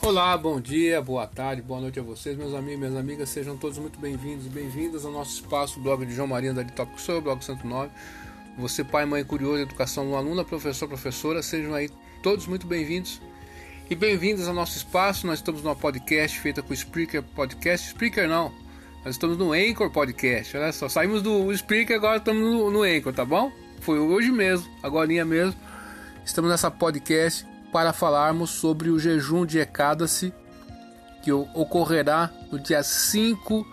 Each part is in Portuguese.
Olá, bom dia, boa tarde, boa noite a vocês, meus amigos minhas amigas. Sejam todos muito bem-vindos e bem-vindas ao nosso espaço, o blog de João Maria da Tópico Sou, blog 109. Você, pai, mãe, curioso, educação, aluna, professor, professora, sejam aí todos muito bem-vindos e bem-vindas ao nosso espaço. Nós estamos numa podcast feita com o Spreaker Podcast. Spreaker não, nós estamos no Anchor Podcast. Olha só, saímos do Spreaker agora estamos no, no Anchor, tá bom? Foi hoje mesmo, agora mesmo. Estamos nessa podcast para falarmos sobre o jejum de Ecádace que ocorrerá no dia 5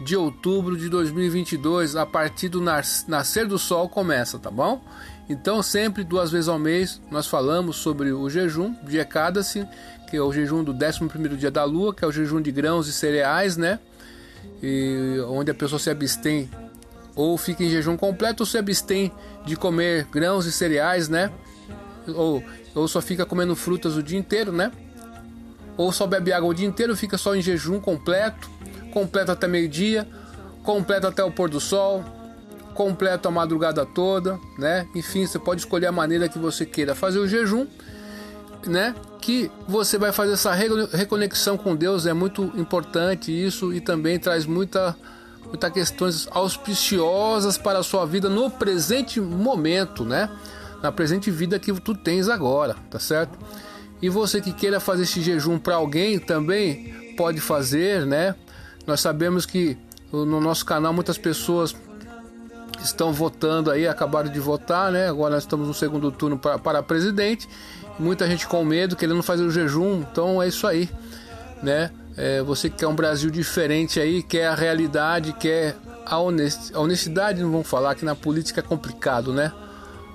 de outubro de 2022, a partir do nascer do sol começa, tá bom? Então, sempre duas vezes ao mês, nós falamos sobre o jejum de Ecádace, que é o jejum do 11 dia da lua, que é o jejum de grãos e cereais, né? E onde a pessoa se abstém ou fica em jejum completo ou se abstém de comer grãos e cereais, né? Ou ou só fica comendo frutas o dia inteiro, né? Ou só bebe água o dia inteiro, fica só em jejum completo, completo até meio-dia, completo até o pôr do sol, completo a madrugada toda, né? Enfim, você pode escolher a maneira que você queira fazer o jejum, né? Que você vai fazer essa reconexão com Deus, é muito importante isso e também traz muita muitas questões auspiciosas para a sua vida no presente momento, né? Na presente vida que tu tens agora, tá certo? E você que queira fazer esse jejum para alguém também pode fazer, né? Nós sabemos que no nosso canal muitas pessoas estão votando aí, acabaram de votar, né? Agora nós estamos no segundo turno para, para presidente. Muita gente com medo, querendo fazer o jejum, então é isso aí, né? É, você que quer um Brasil diferente aí, quer a realidade, quer a honestidade, a honestidade não vamos falar que na política é complicado, né?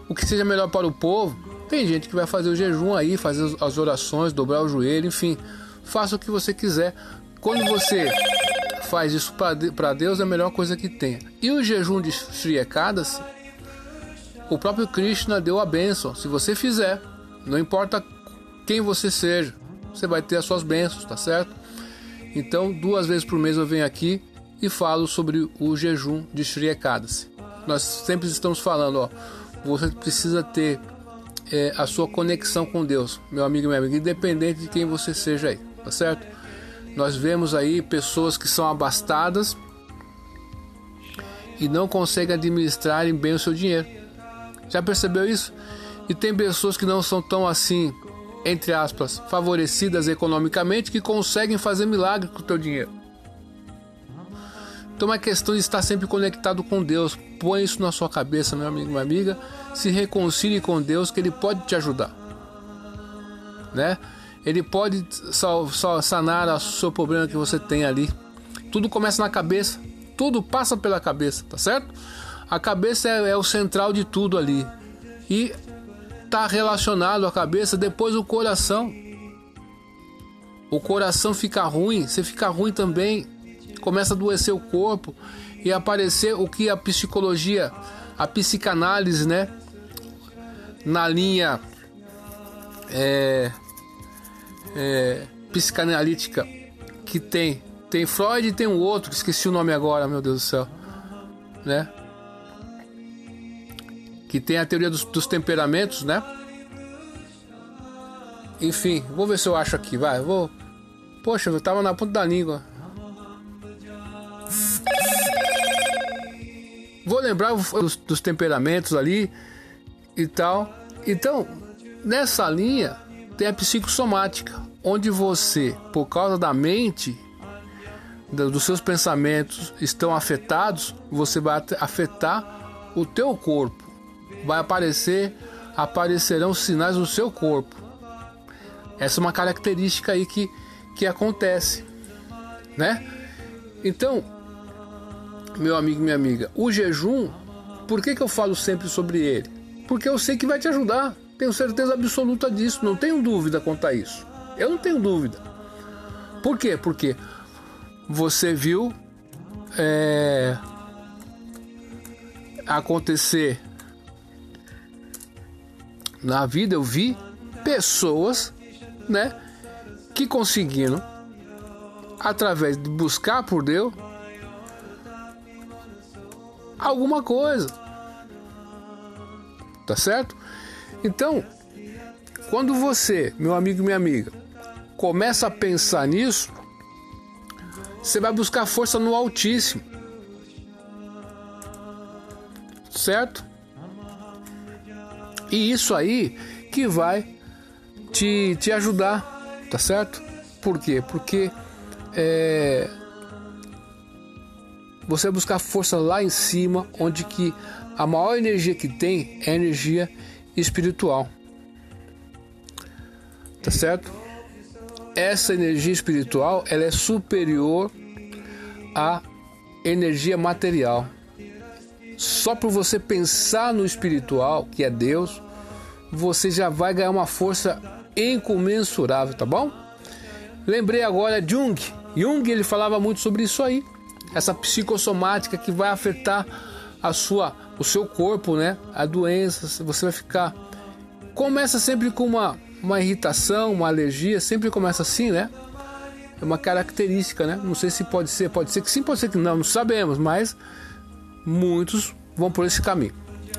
O que seja melhor para o povo. Tem gente que vai fazer o jejum aí, fazer as orações, dobrar o joelho, enfim, faça o que você quiser. Quando você faz isso para Deus, é a melhor coisa que tem. E o jejum de Shriecadas, o próprio Krishna deu a bênção. Se você fizer, não importa quem você seja, você vai ter as suas bênçãos, tá certo? Então, duas vezes por mês eu venho aqui e falo sobre o jejum de Shri Nós sempre estamos falando, ó, você precisa ter é, a sua conexão com Deus, meu amigo e minha amiga, independente de quem você seja aí, tá certo? Nós vemos aí pessoas que são abastadas e não conseguem administrar bem o seu dinheiro. Já percebeu isso? E tem pessoas que não são tão assim, entre aspas, favorecidas economicamente que conseguem fazer milagre com o teu dinheiro. Então é questão de estar sempre conectado com Deus. Põe isso na sua cabeça, meu amigo, minha amiga. Se reconcilie com Deus, que Ele pode te ajudar. Né? Ele pode sanar o seu problema que você tem ali. Tudo começa na cabeça. Tudo passa pela cabeça, tá certo? A cabeça é, é o central de tudo ali. E está relacionado à cabeça depois o coração. O coração fica ruim, você fica ruim também começa a adoecer o corpo e aparecer o que a psicologia, a psicanálise, né? Na linha é, é, psicanalítica que tem. Tem Freud e tem um outro, que esqueci o nome agora, meu Deus do céu. Né? Que tem a teoria dos, dos temperamentos, né? Enfim, vou ver se eu acho aqui, vai, vou. Poxa, eu tava na ponta da língua. Vou lembrar dos, dos temperamentos ali e tal. Então, nessa linha tem a psicossomática, onde você, por causa da mente, dos seus pensamentos estão afetados, você vai afetar o teu corpo. Vai aparecer, aparecerão sinais no seu corpo. Essa é uma característica aí que, que acontece, né? Então, meu amigo, minha amiga, o jejum, por que, que eu falo sempre sobre ele? Porque eu sei que vai te ajudar. Tenho certeza absoluta disso, não tenho dúvida quanto a isso. Eu não tenho dúvida. Por quê? Porque você viu é, acontecer na vida, eu vi pessoas, né, que conseguiram através de buscar por Deus alguma coisa. Tá certo? Então, quando você, meu amigo e minha amiga, começa a pensar nisso, você vai buscar força no Altíssimo. Certo? E isso aí que vai te, te ajudar, tá certo? Por quê? Porque é, você vai buscar força lá em cima, onde que a maior energia que tem é a energia espiritual. Tá certo? Essa energia espiritual, ela é superior à energia material. Só por você pensar no espiritual, que é Deus, você já vai ganhar uma força incomensurável, tá bom? Lembrei agora Jung. Jung ele falava muito sobre isso aí, essa psicossomática que vai afetar a sua, o seu corpo, né? A doença, você vai ficar começa sempre com uma uma irritação, uma alergia, sempre começa assim, né? É uma característica, né? Não sei se pode ser, pode ser que sim, pode ser que não, não sabemos, mas muitos vão por esse caminho,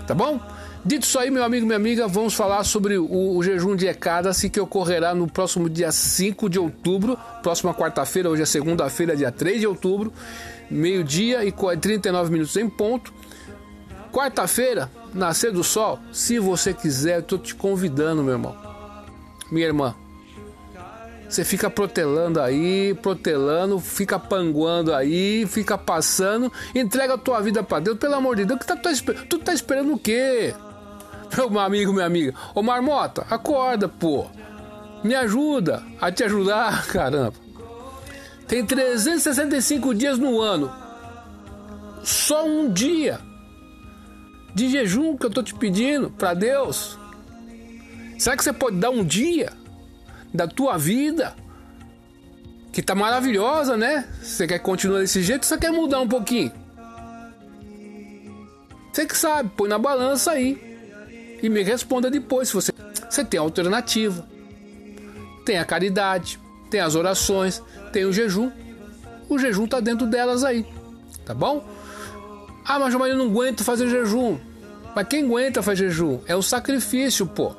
tá bom? Dito isso aí, meu amigo, minha amiga, vamos falar sobre o, o jejum de Ecadaci que ocorrerá no próximo dia 5 de outubro, próxima quarta-feira, hoje é segunda-feira, dia 3 de outubro, meio-dia e 39 minutos em ponto. Quarta-feira, nascer do sol, se você quiser, eu tô te convidando, meu irmão. Minha irmã, você fica protelando aí, protelando, fica panguando aí, fica passando, entrega a tua vida para Deus, pelo amor de Deus, que tá, tá, tu tá esperando o quê? Meu amigo, minha amiga, ô Marmota, acorda, pô. Me ajuda a te ajudar, caramba. Tem 365 dias no ano. Só um dia de jejum que eu tô te pedindo para Deus. Será que você pode dar um dia da tua vida que tá maravilhosa, né? Você quer continuar desse jeito, você quer mudar um pouquinho? Você que sabe, põe na balança aí e me responda depois se você você tem alternativa. Tem a caridade, tem as orações, tem o jejum. O jejum tá dentro delas aí, tá bom? Ah, mas eu não aguento fazer jejum. Mas quem aguenta fazer jejum? É o sacrifício, pô.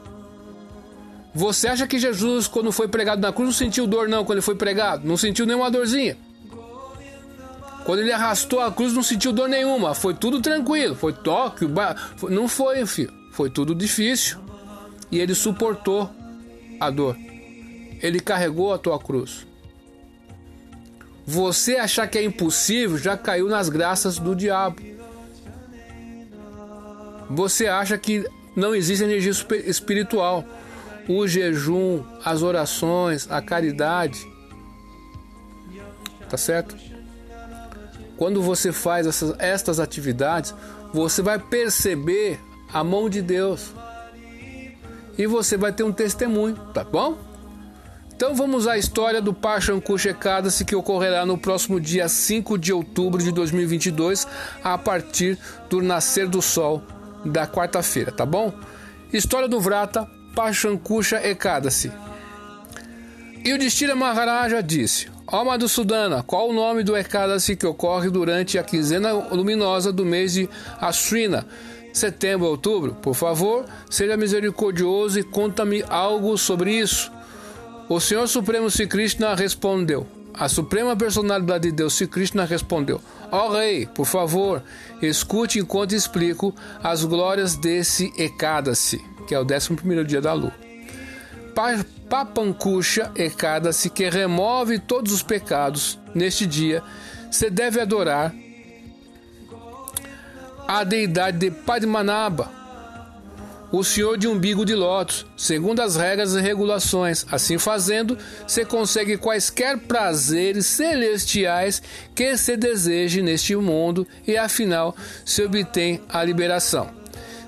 Você acha que Jesus, quando foi pregado na cruz, não sentiu dor, não, quando ele foi pregado? Não sentiu nenhuma dorzinha? Quando ele arrastou a cruz, não sentiu dor nenhuma. Foi tudo tranquilo. Foi toque. Não foi, filho. Foi tudo difícil. E ele suportou a dor. Ele carregou a tua cruz. Você achar que é impossível já caiu nas graças do diabo. Você acha que não existe energia espiritual o jejum, as orações, a caridade. Tá certo? Quando você faz essas, estas atividades, você vai perceber a mão de Deus. E você vai ter um testemunho, tá bom? Então vamos à história do Pachankush Ekadasi que ocorrerá no próximo dia 5 de outubro de 2022, a partir do nascer do sol da quarta-feira, tá bom? História do Vrata, Pachankusha Ekadasi. E o Distira Maharaja disse: Ó Madhusudana, qual o nome do Ekadasi que ocorre durante a quinzena luminosa do mês de Ashwina, setembro a outubro? Por favor, seja misericordioso e conta-me algo sobre isso. O Senhor Supremo Sri Krishna respondeu. A Suprema Personalidade de Deus, Sri Krishna, respondeu: Ó oh, Rei, por favor, escute enquanto explico as glórias desse Ekadasi que é o 11 dia da lua. Papankusha Ekadasi, que remove todos os pecados neste dia, você deve adorar a deidade de Padmanabha, o senhor de umbigo de lótus, segundo as regras e regulações. Assim fazendo, você consegue quaisquer prazeres celestiais que se deseje neste mundo e afinal se obtém a liberação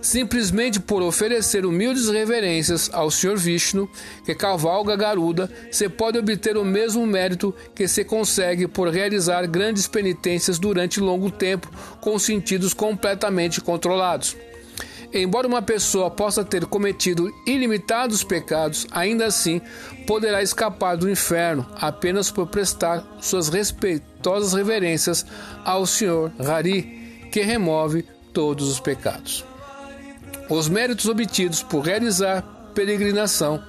simplesmente por oferecer humildes reverências ao Sr. Vishnu, que cavalga Garuda, você pode obter o mesmo mérito que se consegue por realizar grandes penitências durante longo tempo com sentidos completamente controlados. Embora uma pessoa possa ter cometido ilimitados pecados, ainda assim poderá escapar do inferno apenas por prestar suas respeitosas reverências ao Senhor Hari, que remove todos os pecados. Os méritos obtidos por realizar peregrinação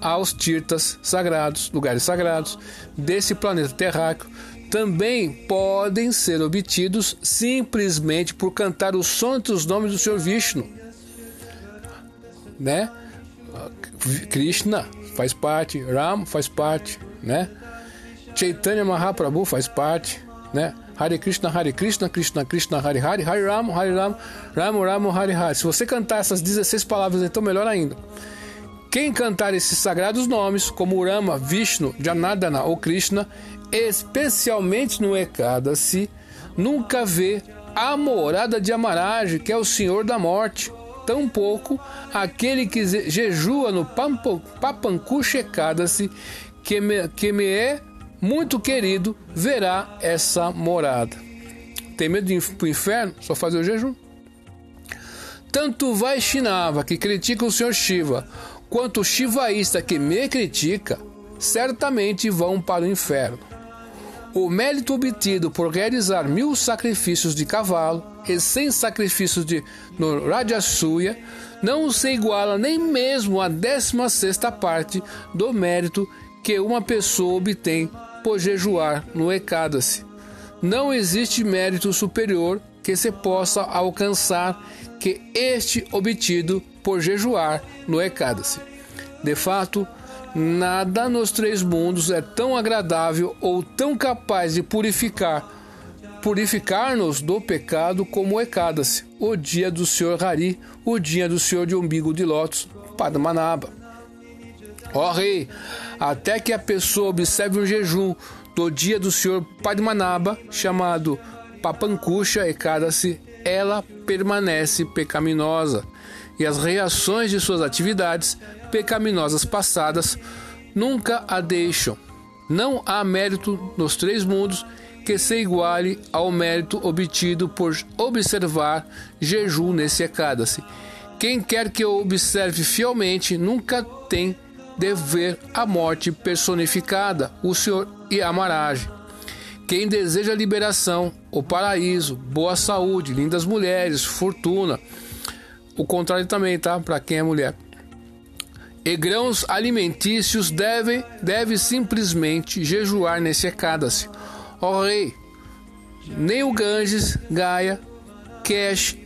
aos tirtas sagrados, lugares sagrados desse planeta terráqueo, também podem ser obtidos simplesmente por cantar os santos nomes do Senhor Vishnu. Né? Krishna faz parte, Ram faz parte, né? Chaitanya Mahaprabhu faz parte, né? Hare Krishna, Hare Krishna, Krishna Krishna, Hare Hare, Hare Ram, Hare Ram, Ram Ram, Hare Hare. Se você cantar essas 16 palavras, então melhor ainda. Quem cantar esses sagrados nomes, como Rama, Vishnu, Janardana ou Krishna, especialmente no Ekadasi, nunca vê a morada de Amaraj, que é o Senhor da Morte. Tampouco aquele que jejua no Papankush Ekadasi, que me, que me é muito querido verá essa morada. Tem medo de ir para o inferno? Só fazer o jejum. Tanto Vaishnava, que critica o Senhor Shiva, quanto o Shivaísta, que me critica, certamente vão para o inferno. O mérito obtido por realizar mil sacrifícios de cavalo e cem sacrifícios de no Rajasuya não se iguala nem mesmo a décima sexta parte do mérito que uma pessoa obtém por jejuar no Ekadasi. Não existe mérito superior que se possa alcançar que este obtido por jejuar no Ekadasi. De fato, nada nos três mundos é tão agradável ou tão capaz de purificar purificar-nos do pecado como Ekadasi, o dia do Senhor Hari, o dia do Senhor de umbigo de lótus, Padmanabha. Ó rei, até que a pessoa observe um jejum do dia do Senhor Padmanabha, chamado Papankusha Ekadasi, ela permanece pecaminosa e as reações de suas atividades pecaminosas passadas nunca a deixam. Não há mérito nos três mundos que se iguale ao mérito obtido por observar jejum nesse Ekadasi. Quem quer que observe fielmente nunca tem de ver a morte personificada, o Senhor e a Marage. Quem deseja liberação, o paraíso, boa saúde, lindas mulheres, fortuna. O contrário também, tá? Para quem é mulher. E grãos alimentícios deve, deve simplesmente jejuar nesse Ekadasi. Ó rei, nem o Ganges, Gaia, Kesh,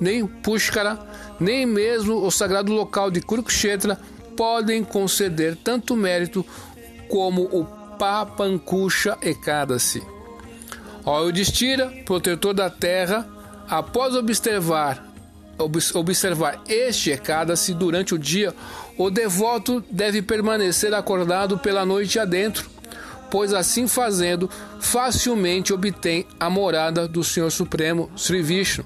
nem Pushkara, nem mesmo o sagrado local de Kurukshetra podem conceder tanto mérito como o Papankusha Ekadasi. Ó Yudhishthira, protetor da terra, após observar observar este Ekadasi durante o dia, o devoto deve permanecer acordado pela noite adentro, pois assim fazendo, facilmente obtém a morada do Senhor Supremo, Sri Vishnu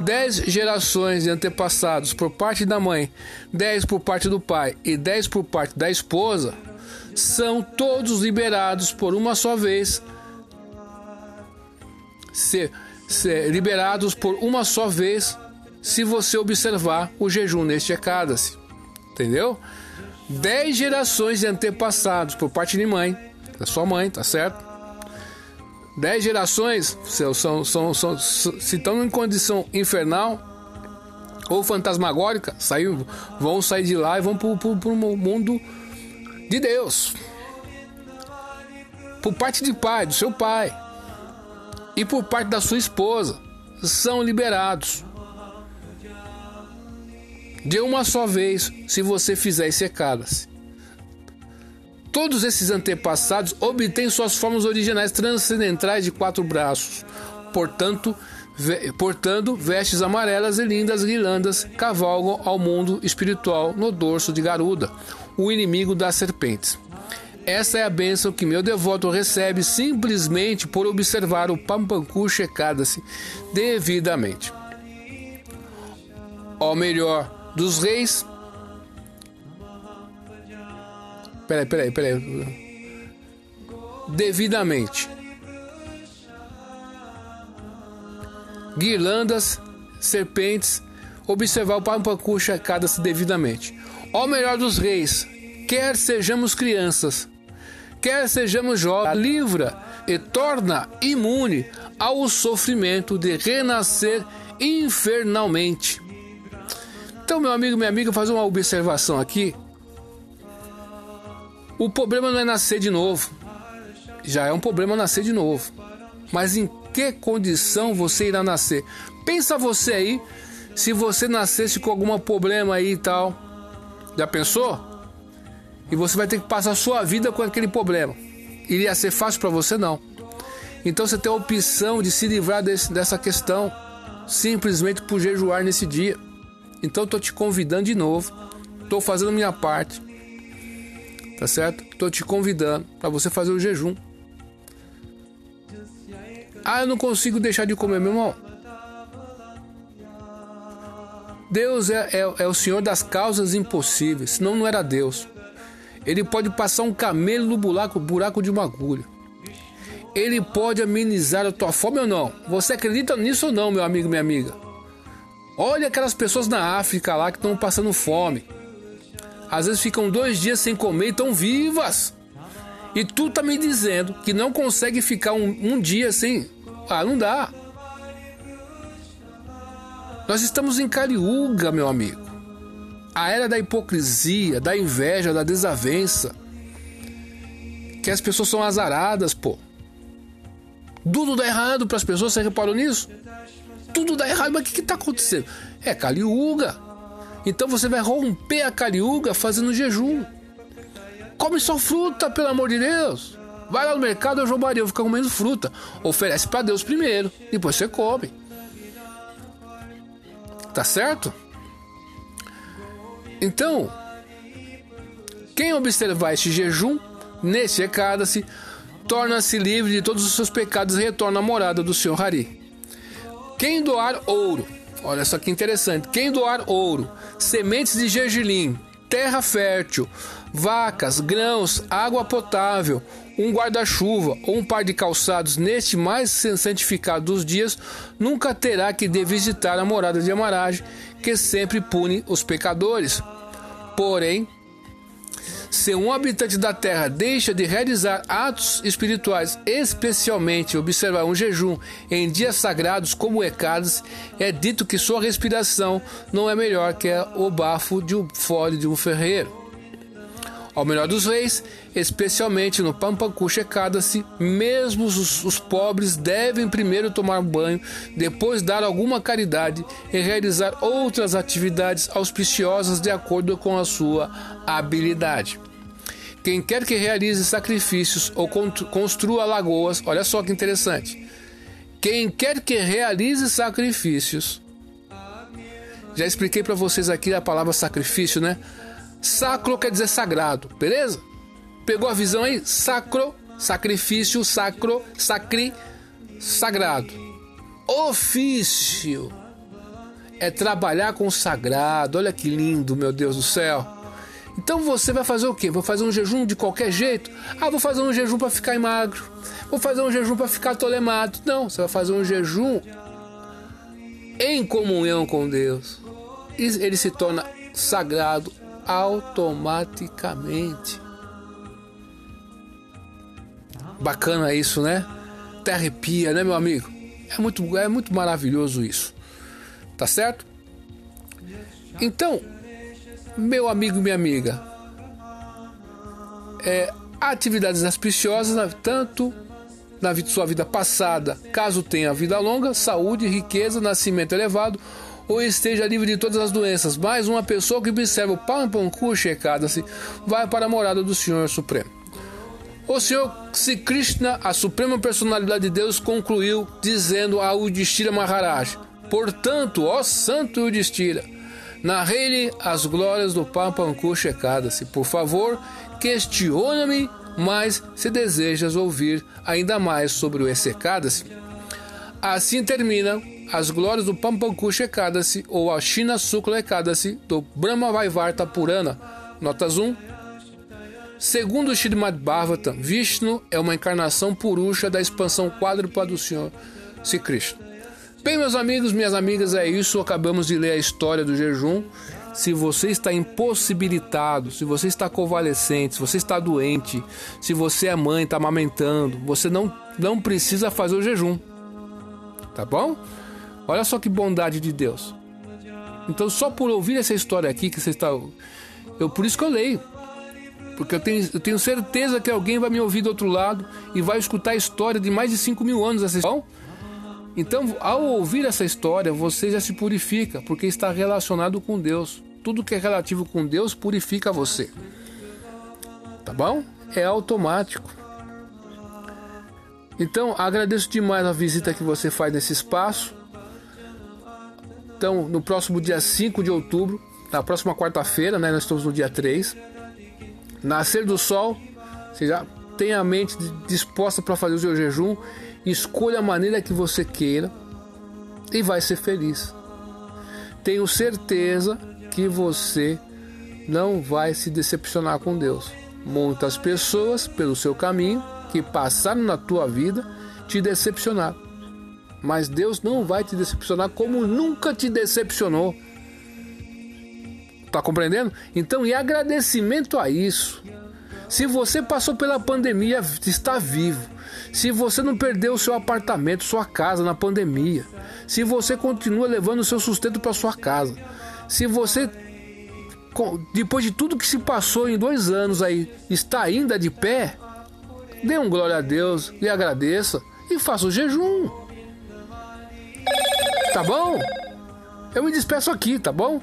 dez gerações de antepassados por parte da mãe, dez por parte do pai e dez por parte da esposa, são todos liberados por uma só vez. Ser liberados por uma só vez, se você observar o jejum neste Ekadasi. Entendeu? Dez gerações de antepassados por parte de mãe, da sua mãe, tá certo? dez gerações são, são, são, são, se estão em condição infernal ou fantasmagórica, saiu, vão sair de lá e vão para o mundo de Deus. Por parte de pai, do seu pai, e por parte da sua esposa, são liberados. De uma só vez, se você fizer esse se Todos esses antepassados obtêm suas formas originais transcendentais de quatro braços. Portanto, portando vestes amarelas e lindas guirlandas, cavalgam ao mundo espiritual no dorso de Garuda, o inimigo das serpentes. Essa é a bênção que meu devoto recebe simplesmente por observar o Pampanku Ekadasi devidamente. Ó melhor dos reis, Peraí, peraí, peraí. Devidamente. Guirlandas, serpentes, observar o Pampacu cada-se devidamente. Ó melhor dos reis, quer sejamos crianças, quer sejamos jovens, livra e torna imune ao sofrimento de renascer infernalmente. Então, meu amigo, minha amiga, fazer uma observação aqui O problema não é nascer de novo. Já é um problema nascer de novo. Mas em que condição você irá nascer? Pensa você aí, se você nascesse com algum problema aí e tal. Já pensou? E você vai ter que passar a sua vida com aquele problema. Iria ser fácil para você? Não. Então você tem a opção de se livrar desse, dessa questão simplesmente por jejuar nesse dia. Então estou te convidando de novo. Estou fazendo minha parte tá certo? Tô te convidando para você fazer o jejum. Ah, eu não consigo deixar de comer, meu irmão. Deus é, é, é o Senhor das causas impossíveis, senão não era Deus. Ele pode passar um camelo no buraco, buraco de uma agulha. Ele pode amenizar a tua fome ou não. Você acredita nisso ou não, meu amigo, minha amiga? Olha aquelas pessoas na África lá que estão passando fome às vezes ficam dois dias sem comer e estão vivas. E tu tá me dizendo que não consegue ficar um, um dia sem. Ah, não dá. Nós estamos em Cariúga, meu amigo. A era da hipocrisia, da inveja, da desavença. Que as pessoas são azaradas, pô. Tudo dá errado para as pessoas, você reparou nisso? Tudo dá errado, mas o que está acontecendo? É Caliuga. Então você vai romper a cariúga fazendo jejum. Come só fruta, pelo amor de Deus. Vai lá no mercado, eu Maria, fica comendo fruta. Oferece para Deus primeiro, depois você come. Tá certo? Então, quem observar este jejum, nesse recada-se, torna-se livre de todos os seus pecados e retorna à morada do Senhor Hari. Quem doar ouro, Olha só que interessante. Quem doar ouro, sementes de gergelim, terra fértil, vacas, grãos, água potável, um guarda-chuva ou um par de calçados neste mais santificado dos dias, nunca terá que de visitar a morada de amaragem, que sempre pune os pecadores. Porém, se um habitante da terra deixa de realizar atos espirituais, especialmente observar um jejum em dias sagrados como Ecadas, é dito que sua respiração não é melhor que o bafo de um fole de um ferreiro. Ao melhor dos reis, especialmente no Pampacuxa Ekadasi, mesmo os, os, pobres devem primeiro tomar banho, depois dar alguma caridade e realizar outras atividades auspiciosas de acordo com a sua habilidade. Quem quer que realize sacrifícios ou construa lagoas, olha só que interessante. Quem quer que realize sacrifícios, já expliquei para vocês aqui a palavra sacrifício, né? Sacro quer dizer sagrado, beleza? Pegou a visão aí? Sacro, sacrifício, sacro, sacri, sagrado. Ofício é trabalhar com o sagrado. Olha que lindo, meu Deus do céu. Então você vai fazer o quê? Vou fazer um jejum de qualquer jeito? Ah, vou fazer um jejum para ficar magro. Vou fazer um jejum para ficar tolemado. Não, você vai fazer um jejum em comunhão com Deus. Ele se torna sagrado, automaticamente. Bacana isso, né? Até arrepia, né, meu amigo? É muito, é muito maravilhoso isso. Tá certo? Então, meu amigo e minha amiga, é, atividades auspiciosas, tanto na sua vida passada, caso tenha vida longa, saúde, riqueza, nascimento elevado, ou esteja livre de todas as doenças. Mais uma pessoa que observa o Pampanku checada-se vai para a morada do Senhor Supremo. O Senhor Sri Krishna, a suprema personalidade de Deus, concluiu dizendo a Udistira Maharaj: Portanto, ó Santo Udistira, narrei-lhe as glórias do Pampanku checada-se. Por favor, questiona-me mais se desejas ouvir ainda mais sobre o Essecada-se. Assim termina as glórias do Pampankush Ekadasi ou a Shina Sukla Ekadasi do Brahma Vaivarta Purana. Notas 1. Segundo o Srimad Bhagavatam, Vishnu é uma encarnação purusha da expansão quádrupla do Senhor Sri Krishna. Bem, meus amigos, minhas amigas, é isso. Acabamos de ler a história do jejum. Se você está impossibilitado, se você está convalescente, se você está doente, se você é mãe, está amamentando, você não, não precisa fazer o jejum. Tá bom? Olha só que bondade de Deus. Então, só por ouvir essa história aqui que você está. Eu, por isso que eu leio. porque eu tenho, eu tenho certeza que alguém vai me ouvir do outro lado e vai escutar a história de mais de 5 mil anos dessa. Então, ao ouvir essa história, você já se purifica, porque está relacionado com Deus. Tudo que é relativo com Deus purifica você. Tá bom? É automático. Então, agradeço demais a visita que você faz nesse espaço. Então, no próximo dia 5 de outubro, na próxima quarta-feira, né, nós estamos no dia 3, nascer do sol, você já tem a mente disposta para fazer o seu jejum, escolha a maneira que você queira e vai ser feliz. Tenho certeza que você não vai se decepcionar com Deus. Muitas pessoas, pelo seu caminho, que passaram na tua vida, te decepcionaram. Mas Deus não vai te decepcionar como nunca te decepcionou. Tá compreendendo? Então, em agradecimento a isso, se você passou pela pandemia, está vivo. Se você não perdeu o seu apartamento, sua casa na pandemia. Se você continua levando o seu sustento para sua casa. Se você depois de tudo que se passou em dois anos aí, está ainda de pé, dê um glória a Deus e agradeça e faça o jejum. Tá bom? Eu me despeço aqui, tá bom?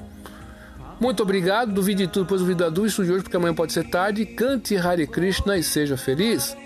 Muito obrigado, duvide de tudo, pois o vida adulto de hoje, porque amanhã pode ser tarde. Cante Hare Krishna e seja feliz.